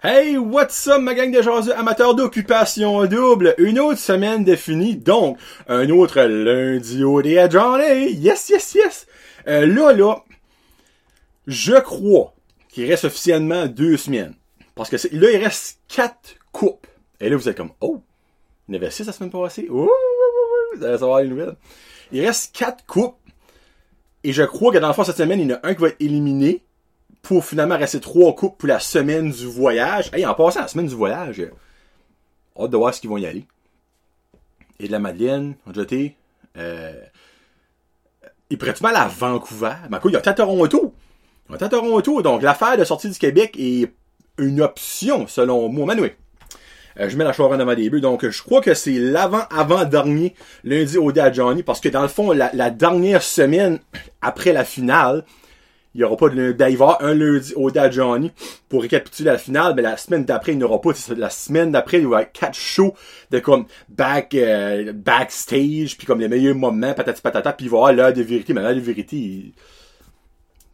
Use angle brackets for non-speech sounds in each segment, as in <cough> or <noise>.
Hey, what's up, ma gang de jaseux amateurs d'occupation double? Une autre semaine définie, donc, un autre lundi au à. Yes, yes, yes! Euh, là, là, je crois qu'il reste officiellement deux semaines. Parce que là, il reste quatre coupes. Et là, vous êtes comme, oh, il y en avait six la semaine passée. Ouh, vous allez savoir les nouvelles. Il reste quatre coupes. Et je crois que dans le fond, cette semaine, il y en a un qui va être éliminé pour finalement rester trois coupes pour la semaine du voyage. Hey, en passant la semaine du voyage, hâte de voir ce qu'ils vont y aller. Et de la Madeleine, on jeté. Euh, il pourrait mal à Vancouver. Mais quoi, il y a à Toronto. Il y a à Toronto. Donc, l'affaire de sortie du Québec est une option, selon moi. Manuel. Euh, je mets la choix dans ma début. Donc, je crois que c'est l'avant-avant-dernier lundi au à Johnny. Parce que dans le fond, la dernière semaine après la finale, il n'y aura pas de il va un lundi au Dad Johnny pour récapituler la finale, mais la semaine d'après, il n'y aura pas. La semaine d'après, il y aura quatre shows de comme back, euh, backstage, puis comme les meilleurs moments, patati patata, puis il va avoir l'heure de vérité. Mais l'heure de vérité, il...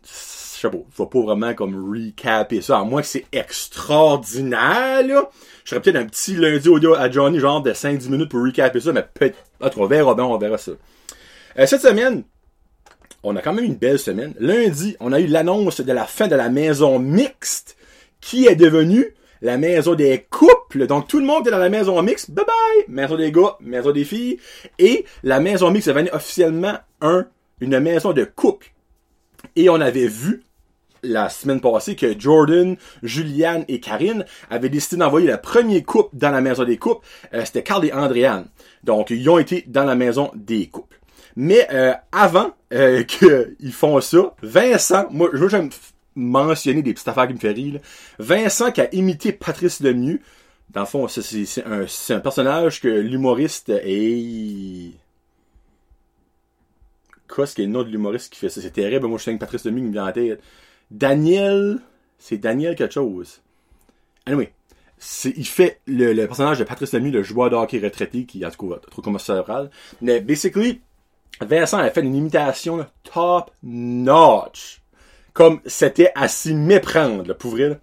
je sais pas, vais pas vraiment comme recaper ça, à moins que c'est extraordinaire, là. Je serais peut-être un petit lundi audio à Johnny, genre de 5-10 minutes pour recaper ça, mais peut-être, on verra bien, on verra ça. Euh, cette semaine, on a quand même une belle semaine. Lundi, on a eu l'annonce de la fin de la maison mixte qui est devenue la maison des couples. Donc tout le monde est dans la maison mixte. Bye bye! Maison des gars, maison des filles. Et la maison mixte est devenue officiellement un, une maison de couple. Et on avait vu la semaine passée que Jordan, Julianne et Karine avaient décidé d'envoyer le premier couple dans la maison des couples. Euh, C'était Carl et Andréane. Donc ils ont été dans la maison des couples. Mais euh, avant euh, <laughs> qu'ils font ça, Vincent, moi je veux juste mentionner des petites affaires qui me font rire. Vincent qui a imité Patrice Lemieux. Dans le fond, c'est un, personnage que l'humoriste est... Quoi, ce qui est le nom de l'humoriste qui fait ça? C'est terrible, moi je sais que Patrice Lemieux me vient en tête. Daniel... C'est Daniel quelque chose. Anyway, il fait le, personnage de Patrice Lemieux, le joueur de hockey retraité, qui, a trop comme cérébral. Mais, basically, Vincent a fait une imitation top notch. Comme c'était à s'y méprendre, là, pour vrai.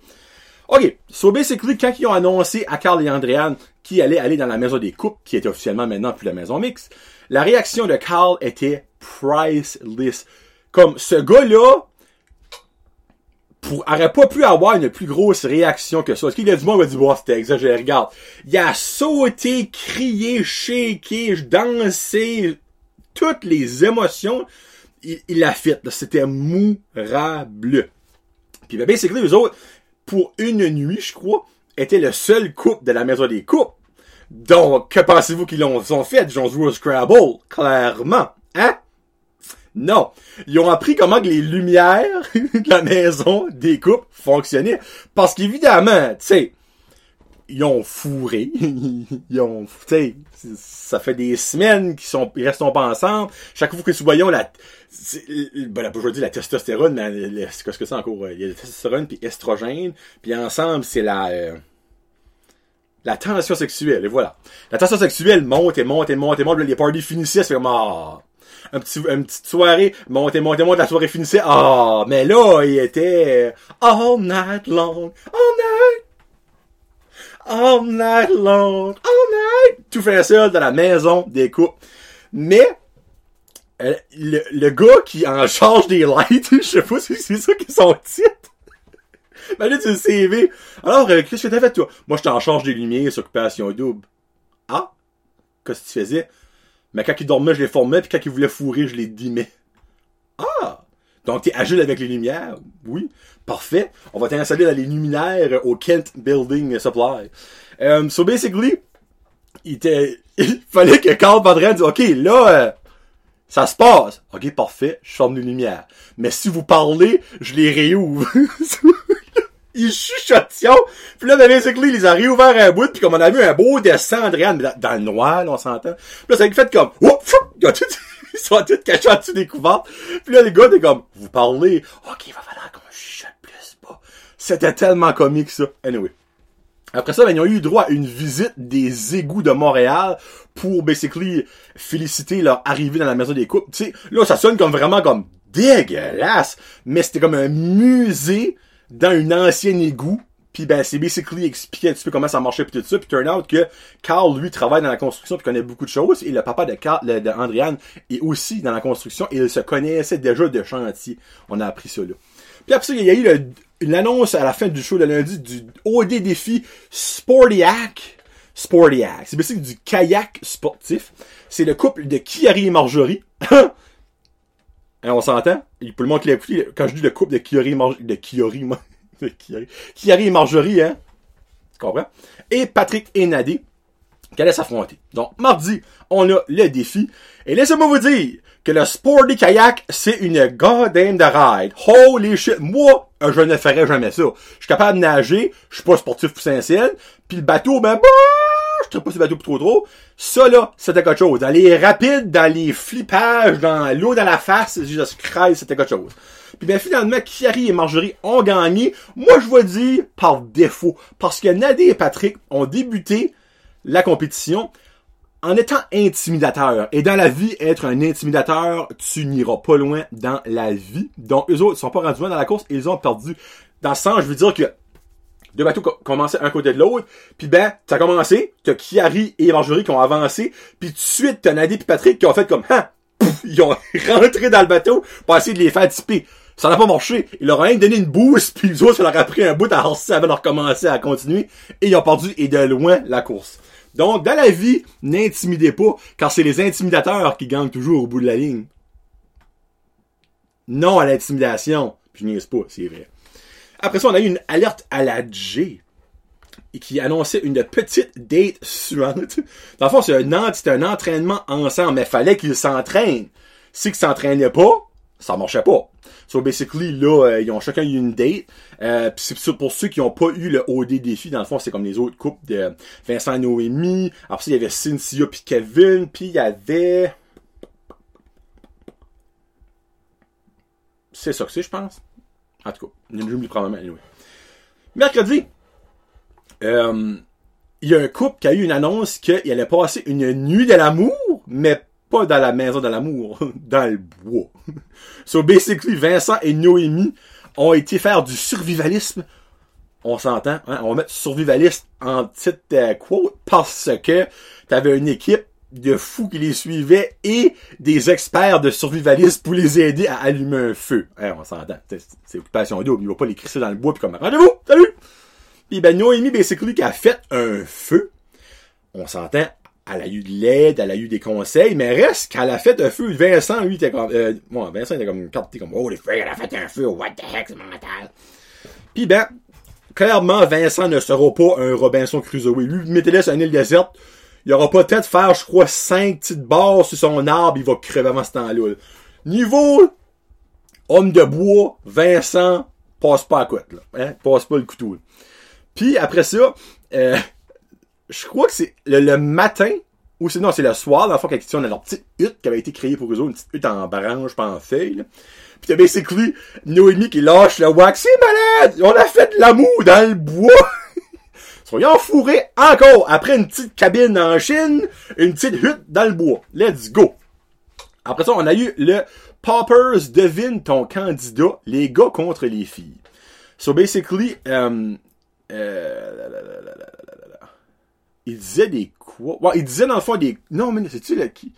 OK, so basically, quand ils ont annoncé à Carl et Andréane qui allait aller dans la maison des coupes, qui était officiellement maintenant plus la maison mix, la réaction de Carl était priceless. Comme ce gars-là, pour, aurait pas pu avoir une plus grosse réaction que ça. Est-ce qu'il a du monde qui va dire, oh, c'était exagéré, regarde. Il a sauté, crié, shaké, dansé, toutes les émotions, il, il a fait. C'était mourable. Puis ben, basically, les autres, pour une nuit, je crois, étaient le seul couple de la maison des couples. Donc, que pensez-vous qu'ils ont, ont fait? Ils ont joué au Scrabble, clairement. Hein? Non. Ils ont appris comment les lumières <laughs> de la maison des couples fonctionnaient. Parce qu'évidemment, tu sais, ils ont fourré. <laughs> ils ont, tu ça fait des semaines qu'ils sont, ils restent pas ensemble. Chaque fois que nous voyons la, ben, la, je la testostérone, mais c'est ce que c'est encore? Il y a la testostérone puis estrogène, puis ensemble, c'est la, euh, la tension sexuelle, et voilà. La tension sexuelle monte et monte et monte et monte, les parties finissaient, c'est comme, ah, un petit, une petite soirée, monte et monte et monte, la soirée finissait, ah, mais là, il était all night long, all night, all night long, all night, tout fait seul dans la maison des couples. Mais, euh, le, le gars qui en charge des lights, <laughs> je sais pas si c'est ça qui son titre. <laughs> Là, tu le CV. Alors, euh, qu'est-ce que t'as fait, toi? Moi, j'étais en charge des lumières, occupation double. Ah? Qu'est-ce que tu faisais? Mais quand il dormait, je les formais, puis quand il voulait fourrer, je les dimais. Donc, t'es agile avec les lumières? Oui. Parfait. On va t'installer dans les luminaires au Kent Building Supply. Um, so, basically, il, était, <laughs> il fallait que Carl Padren dise, OK, là, euh, ça se passe. OK, parfait, je ferme les lumières. Mais si vous parlez, je les réouvre. <laughs> il chuchotion. Puis là, ben, basically, il les a réouverts un bout, puis comme on a vu un beau dessin, Andréane, dans, le noir, on s'entend. Puis là, ça a fait comme, ouf, <laughs> ils, sont tous cachés en dessous des couvertes. Puis là, les gars, t'es comme, vous parlez, ok, il va falloir qu'on chuchote plus pas. C'était tellement comique, ça. Anyway. Après ça, ben, ils ont eu droit à une visite des égouts de Montréal pour, basically, féliciter leur arrivée dans la maison des couples. Tu sais, là, ça sonne comme vraiment comme dégueulasse, mais c'était comme un musée dans une ancienne égout Puis ben, c'est basically expliqué un petit peu comment ça marchait puis tout ça. Puis turn out que Carl, lui, travaille dans la construction puis connaît beaucoup de choses. Et le papa de Carl, de Andriane est aussi dans la construction et il se connaissait déjà de chantier. On a appris ça là. Puis après ça, il y a eu le, une annonce à la fin du show de lundi du OD défi Sportiac. Sportiac. C'est basically du kayak sportif. C'est le couple de Kiari et Marjorie. <laughs> Hein, on s'entend? Il peut le montrer quand je dis le couple de Kiari et Marjorie, de <laughs> Kiari, et Marjorie, hein? Tu comprends? Et Patrick et Nadé, qui allaient s'affronter. Donc, mardi, on a le défi. Et laissez-moi vous dire que le sport des kayak, c'est une goddamn de ride. Holy shit. Moi, je ne ferais jamais ça. Je suis capable de nager, je suis pas sportif potentiel, puis le bateau, ben, bah, je ne pas sur le bateau trop trop. Ça, là, c'était quelque chose. Dans les rapides, dans les flippages, dans l'eau dans la face, juste Christ, c'était quelque chose. Puis ben finalement, Kiari et Marjorie ont gagné. Moi, je vais dire par défaut. Parce que Nadé et Patrick ont débuté la compétition en étant intimidateur. Et dans la vie, être un intimidateur, tu n'iras pas loin dans la vie. Donc, eux autres, ils sont pas rendus loin dans la course, ils ont perdu. Dans le sens, je veux dire que deux bateaux commençaient un côté de l'autre, puis ben, ça a commencé, t'as Kiari et Marjorie qui ont avancé, puis tout de suite, t'as Nadie et Patrick qui ont fait comme, hein, ils ont <laughs> rentré dans le bateau pour essayer de les faire tiper. Ça n'a pas marché. Ils leur ont rien donné une boost, puis les autres, ça leur a pris un bout à horser avant de recommencer à continuer, et ils ont perdu, et de loin, la course. Donc, dans la vie, n'intimidez pas, car c'est les intimidateurs qui gagnent toujours au bout de la ligne. Non à l'intimidation. Puis je niaise pas, c'est vrai. Après ça, on a eu une alerte à la G qui annonçait une petite date suivante. Dans le fond, c'est un, un entraînement ensemble, mais fallait qu'ils s'entraînent. S'ils s'entraînaient pas, ça marchait pas. So basically, là, euh, ils ont chacun eu une date. Euh, c'est pour ceux qui n'ont pas eu le OD défi, dans le fond, c'est comme les autres couples de Vincent et Noémie. Après ça, il y avait Cynthia puis Kevin, puis il y avait. C'est ça que c'est, je pense. En tout cas, j'oublie probablement. Anyway. Mercredi, euh, il y a un couple qui a eu une annonce qu'il allait passer une nuit de l'amour, mais pas dans la maison de l'amour, <laughs> dans le bois. <laughs> so basically, Vincent et Noémie ont été faire du survivalisme. On s'entend, hein? On va mettre survivaliste en petite euh, quote parce que t'avais une équipe de fous qui les suivaient et des experts de survivalisme pour les aider à allumer un feu. Hein, on s'entend. C'est occupation double. Il va pas les crisser dans le bois puis comme rendez-vous, salut! Puis ben Noémie basically qui a fait un feu. On s'entend, elle a eu de l'aide, elle a eu des conseils, mais reste qu'elle a fait un feu. Vincent, lui, était comme, euh, bon, Vincent était comme, quand comme, oh, les feux, elle a fait un feu, what the heck, c'est mental. Puis ben, clairement, Vincent ne sera pas un Robinson Crusoe. Lui, mettez-le sur une île déserte, il aura peut-être faire, je crois, cinq petites barres sur son arbre, il va crever avant ce temps-là. Niveau homme de bois, Vincent, passe pas à quoi, là. Hein? Passe pas le couteau. Puis après ça, euh, je crois que c'est le, matin, ou sinon c'est le soir, dans le fond, quand ils leur petite hutte qui avait été créée pour eux autres, une petite hutte en branche, pas en feuille. Puis t'as basically Noémie qui lâche le wax. C'est malade! On a fait de l'amour dans le bois! <laughs> Soyons fourrés encore après une petite cabine en Chine, une petite hutte dans le bois. Let's go! Après ça, on a eu le Poppers devine ton candidat, les gars contre les filles. So basically, um, euh, il disait des quoi? Ouais, il disait dans le fond des. Non, mais c'est-tu là qui?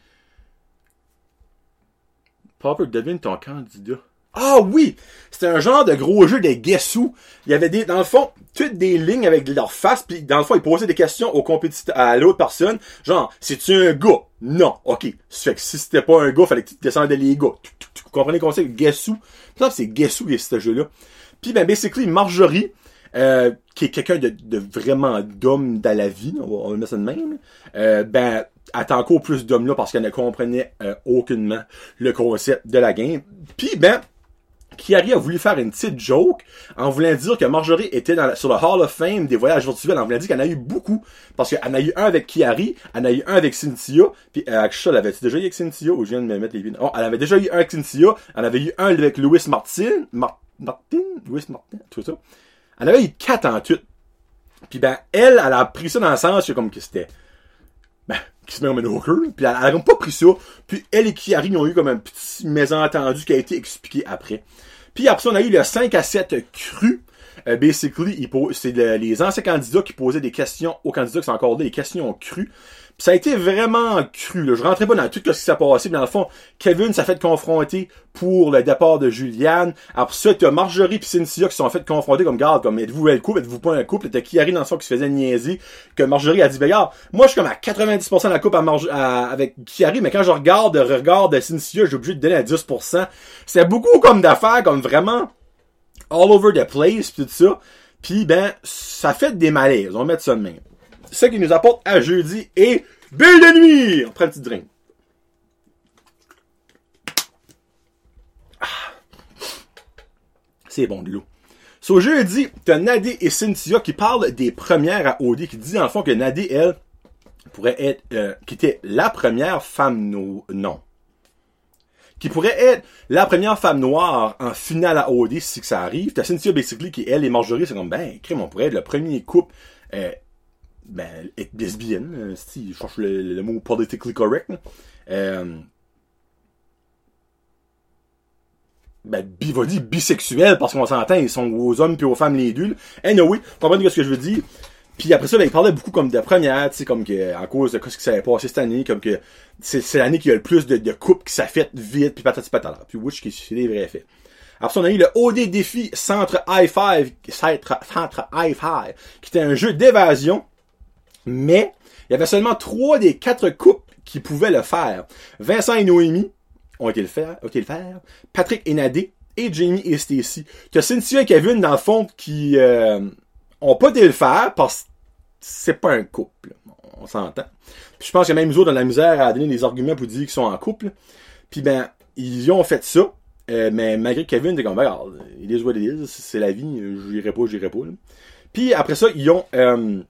Popper, devine ton candidat. Ah oui! C'était un genre de gros jeu de guessou. Il y avait des, dans le fond, toutes des lignes avec leur face, puis dans le fond, ils posaient des questions au compétiteur, à l'autre personne. Genre, c'est-tu un gars? Non. OK. Fait que si c'était pas un gars, fallait que tu descendais les gars. Vous comprenez le concept? Guessou. Ça, c'est guessou, ce jeu-là. Puis, ben, basically, Marjorie, euh, qui est quelqu'un de, de, vraiment d'homme dans la vie, on va, on mettre ça de même, euh, ben, attend encore plus d'hommes là parce qu'elle ne comprenait euh, aucunement le concept de la game. Puis, ben, Kiari a voulu faire une petite joke en voulant dire que Marjorie était dans sur le Hall of Fame des voyages virtuels. En voulant dire qu'elle en a eu beaucoup. Parce qu'elle en a eu un avec Kiari, elle en a eu un avec Cynthia, puis euh, elle avait déjà eu avec Cynthia ou je viens de me mettre les Oh, elle avait déjà eu un avec Cynthia, elle avait eu un avec Louis Martin, Martin, Louis Martin, tout ça. Elle avait eu quatre en. Puis ben, elle, elle a pris ça dans le sens comme que c'était. Ben, qui se met comme un hooker. Puis elle, elle a pas pris ça. Puis elle et Kiari ont eu comme un petit mésentendu qui a été expliqué après. Puis après ça, on a eu le 5 à 7 cru. Euh, basically, c'est le- les anciens candidats qui posaient des questions aux candidats qui sont encore des questions crues. Puis ça a été vraiment cru. Là. Je rentrais pas dans tout ce qui s'est passé. Mais dans le fond, Kevin s'est fait confronter pour le départ de Juliane. Après ça, t'as Marjorie et Cynthia qui sont fait confronter comme garde, comme êtes-vous un couple, êtes-vous pas un couple? T'as Kiari dans le fond qui se faisait niaiser. Que Marjorie a dit, ben regarde, moi je suis comme à 90% de la coupe avec Kiari, mais quand je regarde le regard de Cynthia, j'ai obligé de donner à 10%. C'est beaucoup comme d'affaires, comme vraiment all over the place pis tout ça. Puis ben, ça fait des malaises, on va mettre ça de même. Ce qui nous apporte à jeudi et bulle de nuit! On prend un petit drink. Ah. C'est bon de l'eau. So, jeudi, t'as Nadé et Cynthia qui parlent des premières à OD, qui dit dans fond que Nadé, elle, pourrait être, euh, qui était la première femme no non. Qui pourrait être la première femme noire en finale à OD si ça arrive. T'as Cynthia basically qui, elle et Marjorie, c'est comme, ben, crime, on pourrait être le premier couple, euh, ben, lesbienne, euh, si, je cherche le, le mot politically correct. Euh, ben, bi, va dire bisexuel, parce qu'on s'entend, ils sont aux hommes puis aux femmes les deux. Anyway, vous comprenez ce que je veux dire? Puis après ça, ben, il parlait beaucoup comme de première, tu sais, comme que, à cause de ce qui s'est passé cette année, comme que, c'est, l'année qu'il y a le plus de, de couples qui fait vite, puis patati patata. Puis which qui c'est des vrais faits. Après ça, on a eu le OD défi Centre High Five, Centre High Five, qui était un jeu d'évasion, mais il y avait seulement trois des quatre couples qui pouvaient le faire. Vincent et Noémie ont été le faire, ont été le faire. Patrick et Nadé et Jamie et Stacy. Tu as Cynthia et Kevin, dans le fond, qui euh, ont pas été le faire parce que c'est pas un couple. On s'entend. Puis je pense que même eux de la misère à donner des arguments pour dire qu'ils sont en couple. Puis ben, ils ont fait ça. Euh, mais malgré Kevin était comme, ben, regarde, il is what it is, c'est la vie, j'irai pas, j'irai pas. Puis après ça, ils ont... Euh,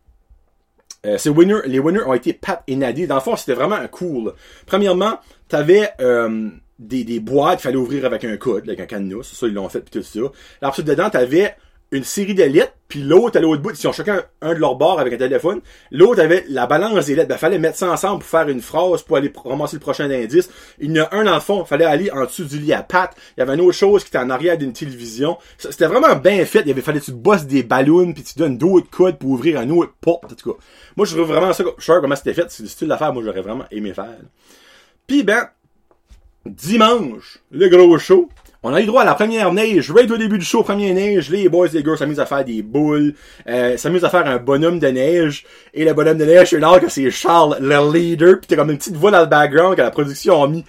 euh, ces winners, les winners ont été Pat et Nadie. Dans le fond, c'était vraiment cool. Premièrement, t'avais euh, des, des boîtes qu'il fallait ouvrir avec un code, avec un cadenas. Ça, ils l'ont fait, puis tout ça. Là, ensuite, dedans, t'avais une série de puis l'autre à l'autre bout, ils ont chacun un de leurs bords avec un téléphone. L'autre avait la balance des lettres. Ben, fallait mettre ça ensemble pour faire une phrase pour aller ramasser le prochain indice. Il y en a un dans le fond, fallait aller en dessous du lit à Pat. Il y avait une autre chose qui était en arrière d'une télévision. C'était vraiment bien fait. Il avait fallait que tu bosses des ballons, puis tu donnes d'autres codes pour ouvrir un autre porte. En tout cas, moi, je trouve vraiment ça, je sais comment c'était fait. C'est le style d'affaire, moi, j'aurais vraiment aimé faire. Puis ben, dimanche, le gros show. On a eu droit à la première neige, right au début du show, première neige, les boys, les girls s'amusent à faire des boules, euh, s'amusent à faire un bonhomme de neige, et le bonhomme de neige, c'est là que c'est Charles, le leader, pis t'as comme une petite voix dans le background que la production a mis.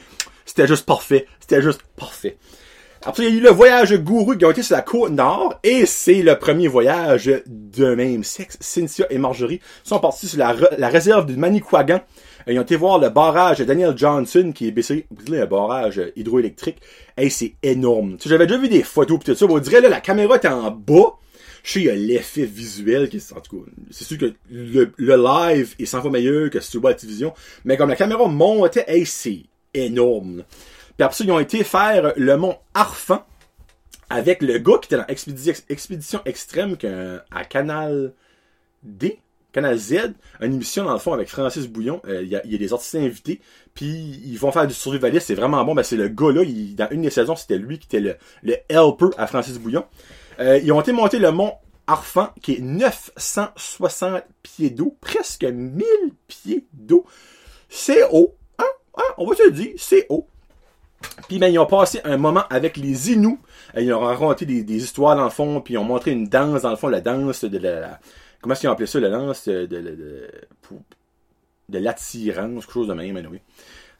C'était juste parfait. C'était juste parfait. Après, il y a eu le voyage gourou qui ont été sur la côte nord, et c'est le premier voyage d'un même sexe. Cynthia et Marjorie sont partis sur la, la réserve du Manicouagan. Ils ont été voir le barrage de Daniel Johnson, qui est baissé, un barrage hydroélectrique. Hey, c'est énorme. Tu sais, J'avais déjà vu des photos pis tout ça. On dirait, là, la caméra était en bas. Je sais, il y a l'effet visuel qui en tout cas, c'est sûr que le, live est 100 fois meilleur que si tu vois la télévision. Mais comme la caméra montait, hey, c'est énorme. Puis après ça, ils ont été faire le mont Arfan avec le gars qui était dans Expédition, Extrême à Canal D, Canal Z, une émission dans le fond avec Francis Bouillon. Euh, Il y, a, y a des artistes invités, puis ils vont faire du survivaliste. C'est vraiment bon. Ben, c'est le gars là. il- dans une des saisons, c'était lui qui était le, le helper à Francis Bouillon. Euh, ils ont été monter le mont Arfan, qui est 960 pieds d'eau, presque 1000 pieds d'eau. C'est haut. Hein? Hein? On va se le dire, c'est haut. Puis ben, ils ont passé un moment avec les Inuits. Euh, Ils ont raconté des, des histoires dans le fond, puis ils ont montré une danse dans le fond, la danse de la... comment est-ce qu'ils ont appelé ça, la danse de... de, l'attirance, quelque chose de même, anyway.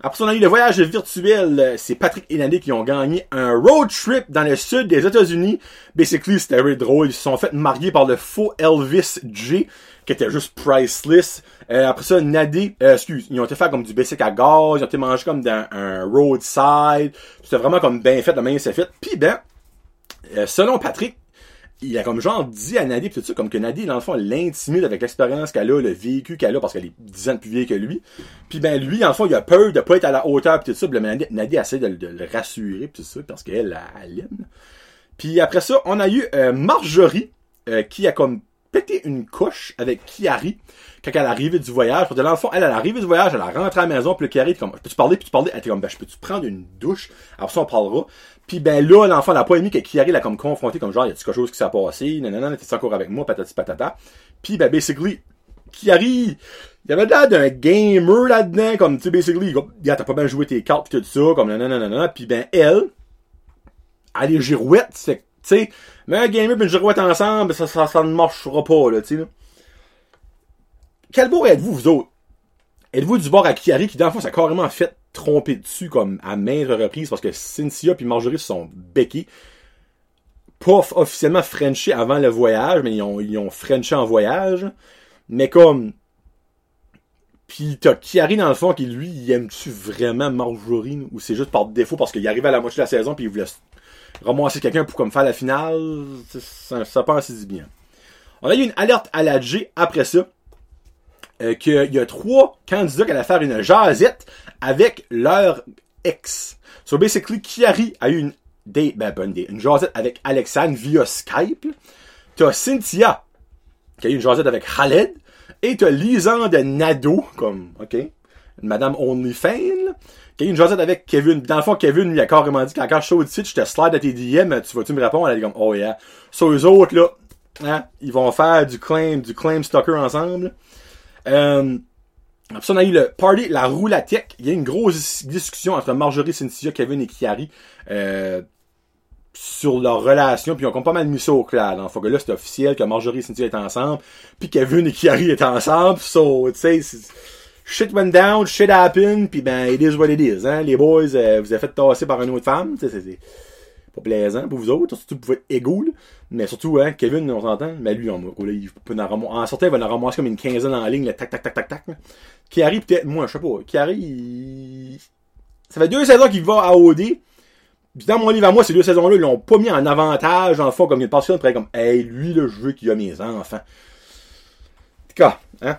Après ça, on a eu le voyage virtuel. C'est Patrick et Nadé qui ont gagné un road trip dans le sud des États-Unis. Basically, c'était very drôle. Ils se sont fait marier par le faux Elvis J, qui était juste priceless. Euh, après ça, Nadé, euh, excuse, ils ont été faire comme du basic à gaz, ils ont été manger comme dans un roadside. C'était vraiment comme bien fait, de même c'est fait. Puis ben, euh, selon Patrick, il a comme genre dit à Nadie pis tout ça, comme que Nadie, dans le fond, l'intimide avec l'expérience qu'elle a, le vécu qu'elle a, parce qu'elle est 10 ans plus vieille que lui. Puis ben lui, dans le fond, il a peur de pas être à la hauteur pis tout ça. Puis Nadie, Nadie essaie de, le- rassurer pis tout ça, parce qu'elle, elle l'aime. Puis après ça, on a eu euh, Marjorie, euh, qui a comme pété une couche avec Kiari quand elle arrivait du voyage. Parce que dans le fond, elle, elle arrivait du voyage, elle a rentré à la maison, puis le Kiari était comme, peux-tu parler, puis tu parler? Elle était comme, ben, je peux-tu prendre une douche? Alors ça, on parlera. Puis ben là, l'enfant n'a pas aimé que Kiari l'a comme confronté, comme genre, y a quelque chose qui s'est passé? Nanana, t'es encore avec moi, patati patata. Puis ben, basically, Kiari, il y avait l'air d'un gamer là-dedans, comme, tu sais, basically, comme, t'as pas bien joué tes cartes pis tout ça, comme, nanana, puis ben, elle, elle est girouette, c'est, tu sais, mais un gamer pis une girouette ensemble, ça, ça, ça ne marchera pas, là, tu sais, Quel bord êtes-vous, vous autres? Êtes-vous du bord à Kiari qui, dans le fond, s'est carrément fait tromper dessus, comme, à maintes reprises, parce que Cynthia puis Marjorie se sont béqués? Pas officiellement Frenché avant le voyage, mais ils ont, ils ont Frenché en voyage. Mais comme, puis t'as Kiari dans le fond qui lui, il aime-tu vraiment Marjorie ou c'est juste par défaut parce qu'il arrive à la moitié de la saison puis il voulait ramasser quelqu'un pour comme faire la finale. Ça, ça pas assez bien. On a eu une alerte à la G après ça. Euh, qu'il y a trois candidats qui allaient faire une jasette avec leur ex. So basically, Kiari a eu une date, ben, bonne date, une jasette avec Alexandre via Skype. T'as Cynthia qui a eu une jasette avec Khaled. Et t'as Lisande Nadeau, comme, ok, Madame OnlyFans, qui a eu une jasette avec Kevin. Dans le fond, Kevin, il a carrément dit, quand, quand je suis au site, je te slide à tes DM, tu vas-tu me répondre? Elle est comme, oh yeah. So, eux autres, là, hein, ils vont faire du claim, du claim stalker ensemble. Euh, après ça, on a eu le party, la roulatique. Il y a une grosse discussion entre Marjorie, Cynthia, Kevin et Kiari. Euh, sur leur relation, puis ils ont pas mal mis ça au clair. Faut que là, c'est officiel que Marjorie et Cynthia est ensemble, puis Kevin et Kiari est ensemble, so, tu sais, shit went down, shit happened, puis ben, it is what it is, hein. Les boys, euh, vous avez fait tasser par une autre femme, c'est pas plaisant pour vous autres, surtout pour votre ego, mais surtout, hein, Kevin, on s'entend, mais lui, on, là, il peut en, en sortant, il va en ramasser comme une quinzaine en ligne, là, tac, tac, tac, tac, tac, là. Peut-être, moi, je sais pas, il... ça fait deux saisons qu'il va à OD, puis dans mon livre à moi, ces deux saisons-là, ils l'ont pas mis en avantage, en fond, comme une personne comme, hey, lui, là, je veux qu'il a mes enfants. En tout cas, hein.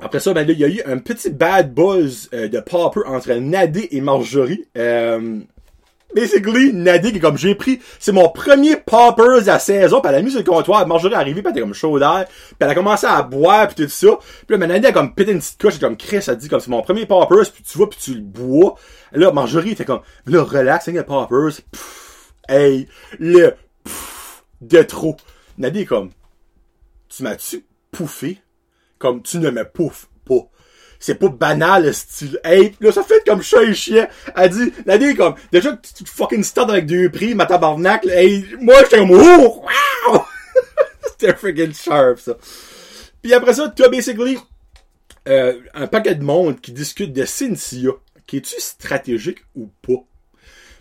Après ça, ben là, il y a eu un petit bad buzz euh, de Popper entre Nadé et Marjorie. Euh, basically, Nadé qui est comme j'ai pris, c'est mon premier Poppers de la saison, puis elle a mis sur le comptoir, Marjorie est arrivée, puis elle était comme chaud d'air, puis elle a commencé à boire, puis tout ça. Puis là, Nadé a comme pété une petite couche, comme Chris a dit comme c'est mon premier Poppers, puis tu vois, puis tu le bois. Là, Marjorie était comme, là, relax, hein, Poppers. Pfff, hey, le pfff, de trop. Nadé est comme, tu m'as-tu pouffé? Comme, tu ne me pouffes pas. C'est pas banal, le style. Hey, là, ça fait comme chat et chien. Elle dit, est comme, déjà que tu fucking start avec deux prix, ma tabarnak, hey, moi, j'étais comme, oh, wow! <laughs> C'était freaking sharp, ça. Puis après ça, tu as basically, euh, un paquet de monde qui discute de Cynthia qui est-tu stratégique ou pas?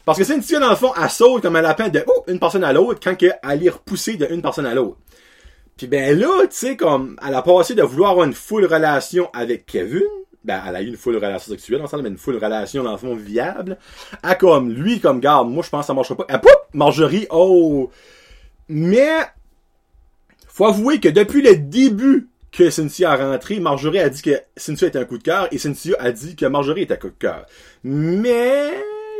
Parce que Cynthia, dans le fond, elle saute comme un lapin de oh, une personne à l'autre quand elle est repoussée de une personne à l'autre. Puis ben là, tu sais, comme elle a passé de vouloir avoir une full relation avec Kevin, ben elle a eu une full relation sexuelle ensemble, mais une full relation dans le fond viable, à comme lui, comme garde, moi je pense que ça marchera pas. Ah, poup, Marjorie, oh! Mais, faut avouer que depuis le début que Cynthia a rentré, Marjorie a dit que Cynthia était un coup de cœur et Cynthia a dit que Marjorie était un coup de cœur. Mais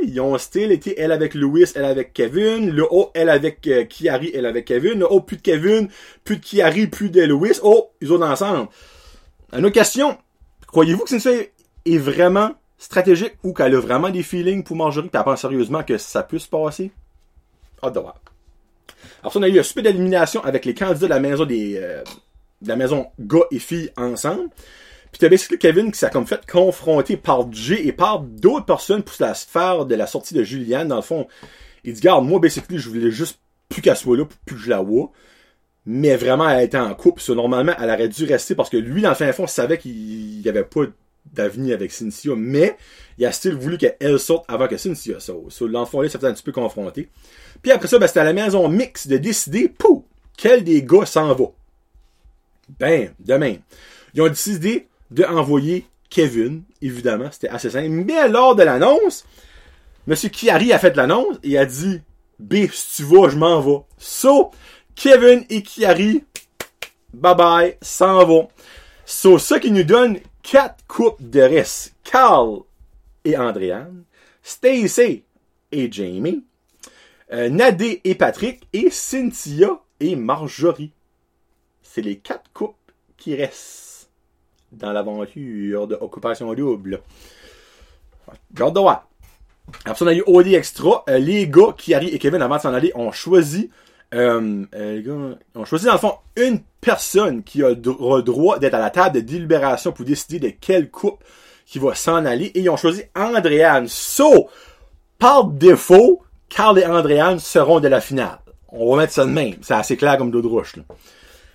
ils ont still été elle avec Louis, elle avec Kevin, le haut elle avec euh, Kiari, elle avec Kevin, le haut plus de Kevin, plus de Kiari, plus de Louis, oh, ils ont ensemble. Une autre question, croyez-vous que Cynthia est vraiment stratégique ou qu'elle a vraiment des feelings pour Marjorie, tu penses sérieusement que ça puisse passer? Ah, de voir. Alors, ça, on a eu un super d'élimination avec les candidats de la maison des, euh, de la maison gars et filles ensemble. Puis t'as basically Kevin qui s'est comme fait confronter par Jay et par d'autres personnes pour la sphère de la sortie de Julianne. Dans le fond, il dit, garde, moi, basically, je voulais juste plus qu'elle soit là, plus que je la vois. Mais vraiment, elle était en couple. Normalement, elle aurait dû rester parce que lui, dans le fin fond, savait qu'il n'y avait pas d'avenir avec Cynthia. Mais, il a still voulu qu'elle sorte avant que Cynthia sorte. So, dans le fond, là, ça faisait un petit peu confronté. Puis après ça, ben, c'était à la maison mix de décider, pou, quel des gars s'en va? Ben, demain. Ils ont décidé d'envoyer Kevin, évidemment, c'était assez simple. Mais lors de l'annonce, Monsieur Kiari a fait l'annonce et a dit B, si tu vas, je m'en vais. So, Kevin et Kiari, bye bye, s'en vont. So, ça qui nous donne quatre coupes de reste. Carl et Andréane, Stacy et Jamie, euh, Nadé et Patrick, et Cynthia et Marjorie c'est les quatre coupes qui restent dans l'aventure de Occupation Double. Garde de voir. Après on a eu OD Extra. Euh, les gars, Kiari et Kevin, avant de s'en aller, ont choisi, euh, euh, les gars, ont choisi dans le fond une personne qui a le droit d'être à la table de délibération pour décider de quelle coupe qui va s'en aller. Et ils ont choisi Andréane. So, par défaut, Carl et Andréane seront de la finale. On va mettre ça de même. C'est assez clair comme d'eau de. Là.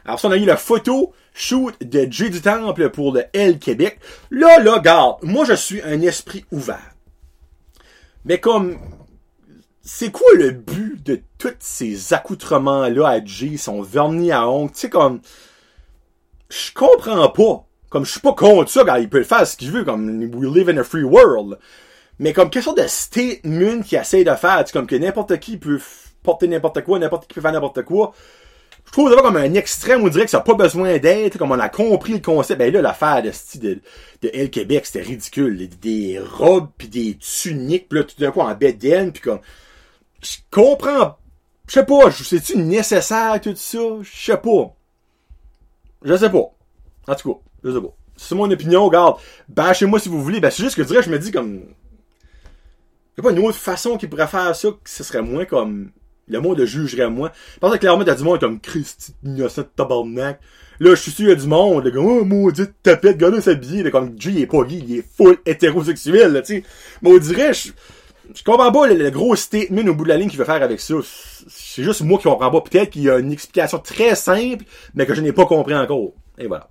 Alors ça, on a eu la photo shoot de J du Temple pour le L Québec. Là, là, garde, moi je suis un esprit ouvert. Mais comme, c'est quoi le but de tous ces accoutrements-là à J, son vernis à ongles, tu sais, comme, je comprends pas. Comme, je suis pas contre ça, il peut le faire ce qu'il veut, comme, we live in a free world. Mais comme, quelque chose de statement qu'il essaie de faire, tu sais, comme que n'importe qui peut porter n'importe quoi, n'importe qui peut faire n'importe quoi. Je trouve ça comme un extrême, on dirait que ça n'a pas besoin d'être, comme on a compris le concept. Ben là, l'affaire de, de, de El Québec, c'était ridicule. Des robes, puis des tuniques, pis là, tout d'un coup, en bedaine, puis comme... Je comprends... Je sais pas, c'est-tu nécessaire, tout ça? Je sais pas. Je sais pas. En tout cas, je sais pas. C'est mon opinion, regarde. Bâchez-moi si vous voulez. Ben, c'est juste que je dirais, je me dis comme... Y'a pas une autre façon qu'il pourrait faire ça que ce serait moins comme le monde le jugerait moins. Parce que clairement, t'as du monde comme Christy, innocent tabarnak. Là, je suis sûr, il y a du monde, le gars, oh, maudit tapette, gars-là s'habiller, mais comme G, il est pas gay, il est full hétérosexuel, là, tu sais. Mais on dirait, je, je comprends pas le, gros statement au bout de la ligne qu'il veut faire avec ça. C'est juste moi qui comprends pas. Peut-être qu'il y a une explication très simple, mais que je n'ai pas compris encore. Et voilà.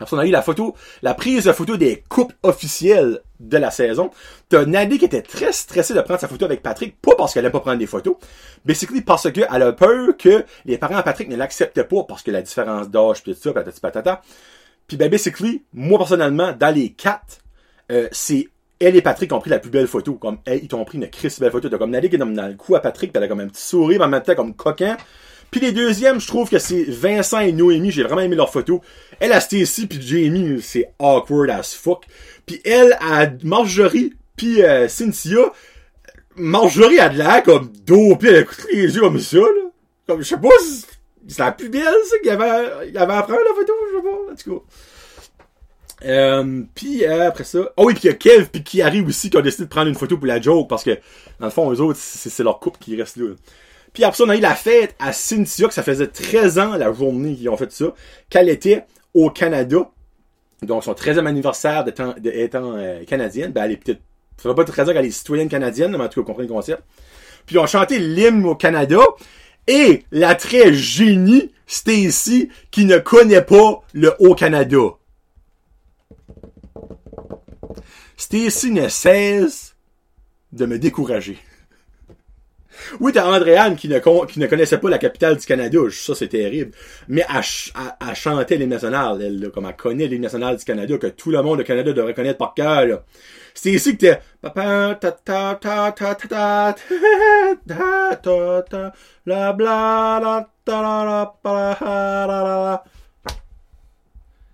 Après, on a eu la photo, la prise de photo des coupes officielles de la saison. T'as Nadie qui était très stressée de prendre sa photo avec Patrick, pas parce qu'elle aime pas prendre des photos, basically parce qu'elle a peur que les parents de Patrick ne l'acceptent pas parce que la différence d'âge pis tout ça, patati patata. Puis ben basically, moi personnellement, dans les quatre, euh, c'est elle et Patrick ont pris la plus belle photo. Comme elle, ils t'ont pris une crise belle photo. T'as comme Nadie qui est dans, le cou à Patrick, pis elle a comme un petit sourire, en même temps comme coquin. Puis les deuxièmes, je trouve que c'est Vincent et Noémie. J'ai vraiment aimé leurs photos. Elle, à Stacy puis Jamie, c'est awkward as fuck. Puis elle, à Marjorie puis euh, Cynthia, Marjorie a de l'air comme dopée. Elle écoute les yeux comme ça, là. Comme, je sais pas, c'est la plus belle, ça, qu'il avait, il avait à prendre, la photo, je sais pas, en tout cas. Euh, puis euh, après ça, oh oui, puis il y a Kev puis qui arrive aussi qui ont décidé de prendre une photo pour la joke parce que dans le fond eux autres c'est leur couple qui reste là. Puis après ça, on a eu la fête à Cynthia, que ça faisait 13 ans la journée qu'ils ont fait ça, qu'elle était au Canada. Donc son 13e anniversaire d'étant euh, canadienne. Ben elle est peut-être. Ça fait pas 13 ans qu'elle est citoyenne canadienne, mais en tout cas, vous comprenez le concept. Puis ils ont chanté l'hymne au Canada. Et la très génie Stacy qui ne connaît pas le Haut-Canada. Stacy ne cesse de me décourager. Oui, t'as Andréane qui ne, qui ne connaissait pas la capitale du Canada. Ça, c'est terrible. Mais elle, elle, chantait l'hymne elle, comme elle connaît l'hymne national du Canada, que tout le monde au Canada devrait connaître par cœur, C'est ici que t'es...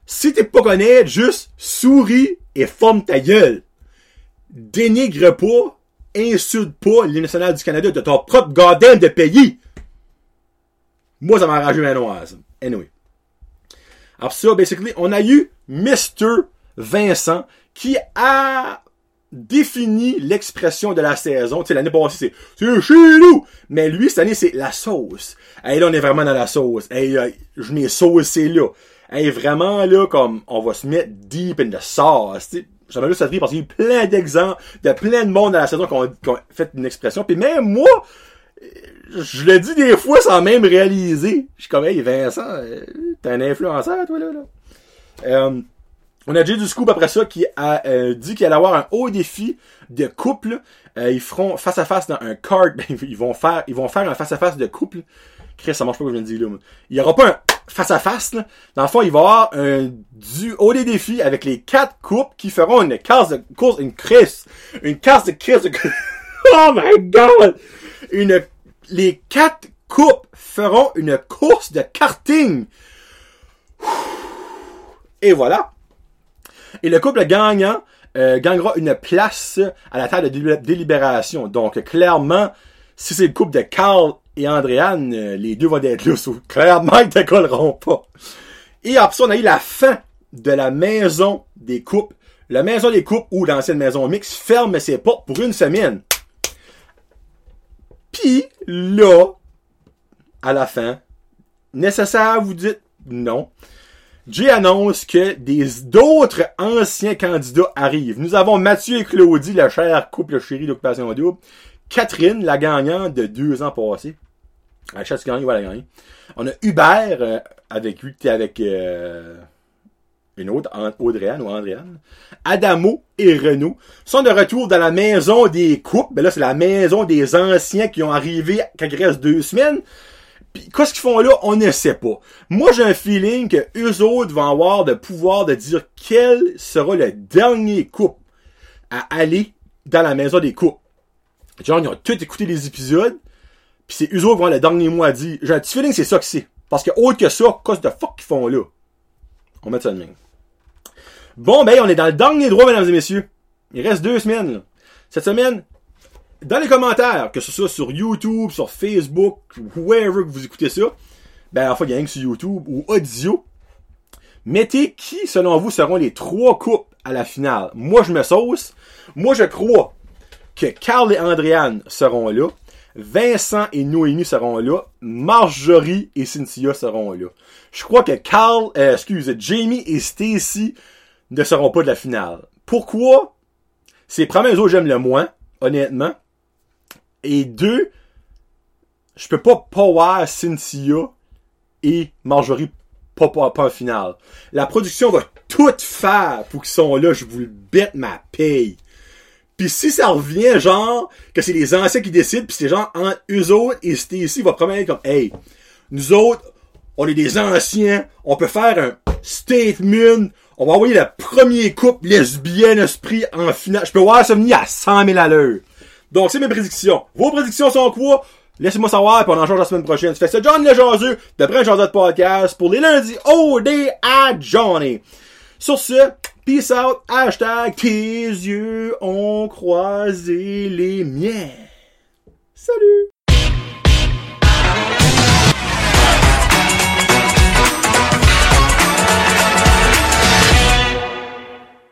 Si t'es pas connaître, juste souris et forme ta gueule. Dénigre pas insulte pas l'hymne national du Canada de ton propre goddamn de pays. Moi, ça m'a arrangé ma noise. Anyway. Alors ça, basically, on a eu Mr. Vincent qui a défini l'expression de la saison. Tu sais, l'année passée, c'est, c'est chez nous! Mais lui, cette année, c'est la sauce. Hey, là, on est vraiment dans la sauce. Hey, je mets sauce, c'est là. Hey, vraiment, là, comme, on va se mettre deep in the sauce, tu ça m'a juste parce qu'il y a eu plein d'exemples de plein de monde dans la saison qui ont, fait une expression. Puis même moi, je le dis des fois sans même réaliser. Je suis comme, hey Vincent, euh, t'es un influenceur, toi, là. là. Euh, on a Jay du Scoop après ça qui a euh, dit qu'il allait avoir un haut défi de couple. ils feront face à face dans un card. <laughs> ils vont faire, ils vont faire un face à face de couple. Chris, ça marche pas comme je viens de dire là. Il y aura pas un face à face. Là. Dans le fond, il va y avoir un duo des défis avec les quatre coupes qui feront une case de course, une crise, une case de crise de... <laughs> oh my god! Une, les quatre coupes feront une course de karting. Et voilà. Et le couple gagnant euh, gagnera une place à la table de délibération. Donc, clairement, si c'est le couple de Carl et Andréane, euh, les deux vont être là, clairement, ils décolleront pas. Et après ça, on a eu la fin de la maison des coupes. La maison des coupes ou l'ancienne maison mix ferme ses portes pour une semaine. Puis là, à la fin, nécessaire, vous dites non. Jay annonce que des d'autres anciens candidats arrivent. Nous avons Mathieu et Claudie, la chère couple chérie d'Occupation Double. Catherine, la gagnante de deux ans passés. La chasse gagnée, voilà, gagner. On a Hubert, euh, avec lui, qui était avec euh, une autre, Audrey-Anne ou Andréane. Adamo et Renaud sont de retour dans la maison des couples. Ben là, c'est la maison des anciens qui ont arrivé quand reste deux semaines. Puis qu'est-ce qu'ils font là, on ne sait pas. Moi, j'ai un feeling que eux autres vont avoir le pouvoir de dire quel sera le dernier couple à aller dans la maison des couples. Genre, ils ont tout écouté les épisodes, puis c'est eux qui le dernier mot à dire. J'ai un petit feeling c'est ça que c'est. Parce que autre que ça, qu'est-ce de fuck qu'ils font là? On met ça de même. Bon, ben, on est dans le dernier droit, mesdames et messieurs. Il reste deux semaines. Cette semaine, dans les commentaires, que ce soit sur YouTube, sur Facebook, wherever que vous écoutez ça, ben, enfin, il y a rien sur YouTube ou audio, mettez qui, selon vous, seront les trois coupes à la finale. Moi, je me sauce. Moi, je crois que Carl et Andréane seront là. Vincent et Noémie seront là. Marjorie et Cynthia seront là. Je crois que Carl, euh, excuse, Jamie et Stacy ne seront pas de la finale. Pourquoi? C'est premier autres j'aime le moins, honnêtement. Et deux, je peux pas pas voir Cynthia et Marjorie pas, pas, pas en finale. La production va tout faire pour qu'ils sont là, je vous le bête ma paye. Puis si ça revient genre que c'est les anciens qui décident, puis c'est genre entre eux autres et Stacy va promettre comme Hey, nous autres, on est des anciens, on peut faire un statement, on va envoyer le premier couple lesbienne esprit en finale. Je peux voir ça venir à 100 000 à l'heure. Donc, c'est mes prédictions. Vos prédictions sont quoi? Laissez-moi savoir, puis on en change la semaine prochaine. C'est ça, John le Jaseux, de Brun de Podcast, pour les lundis OD à Johnny. Sur ce, peace out, hashtag tes yeux ont croisé les miens. Salut!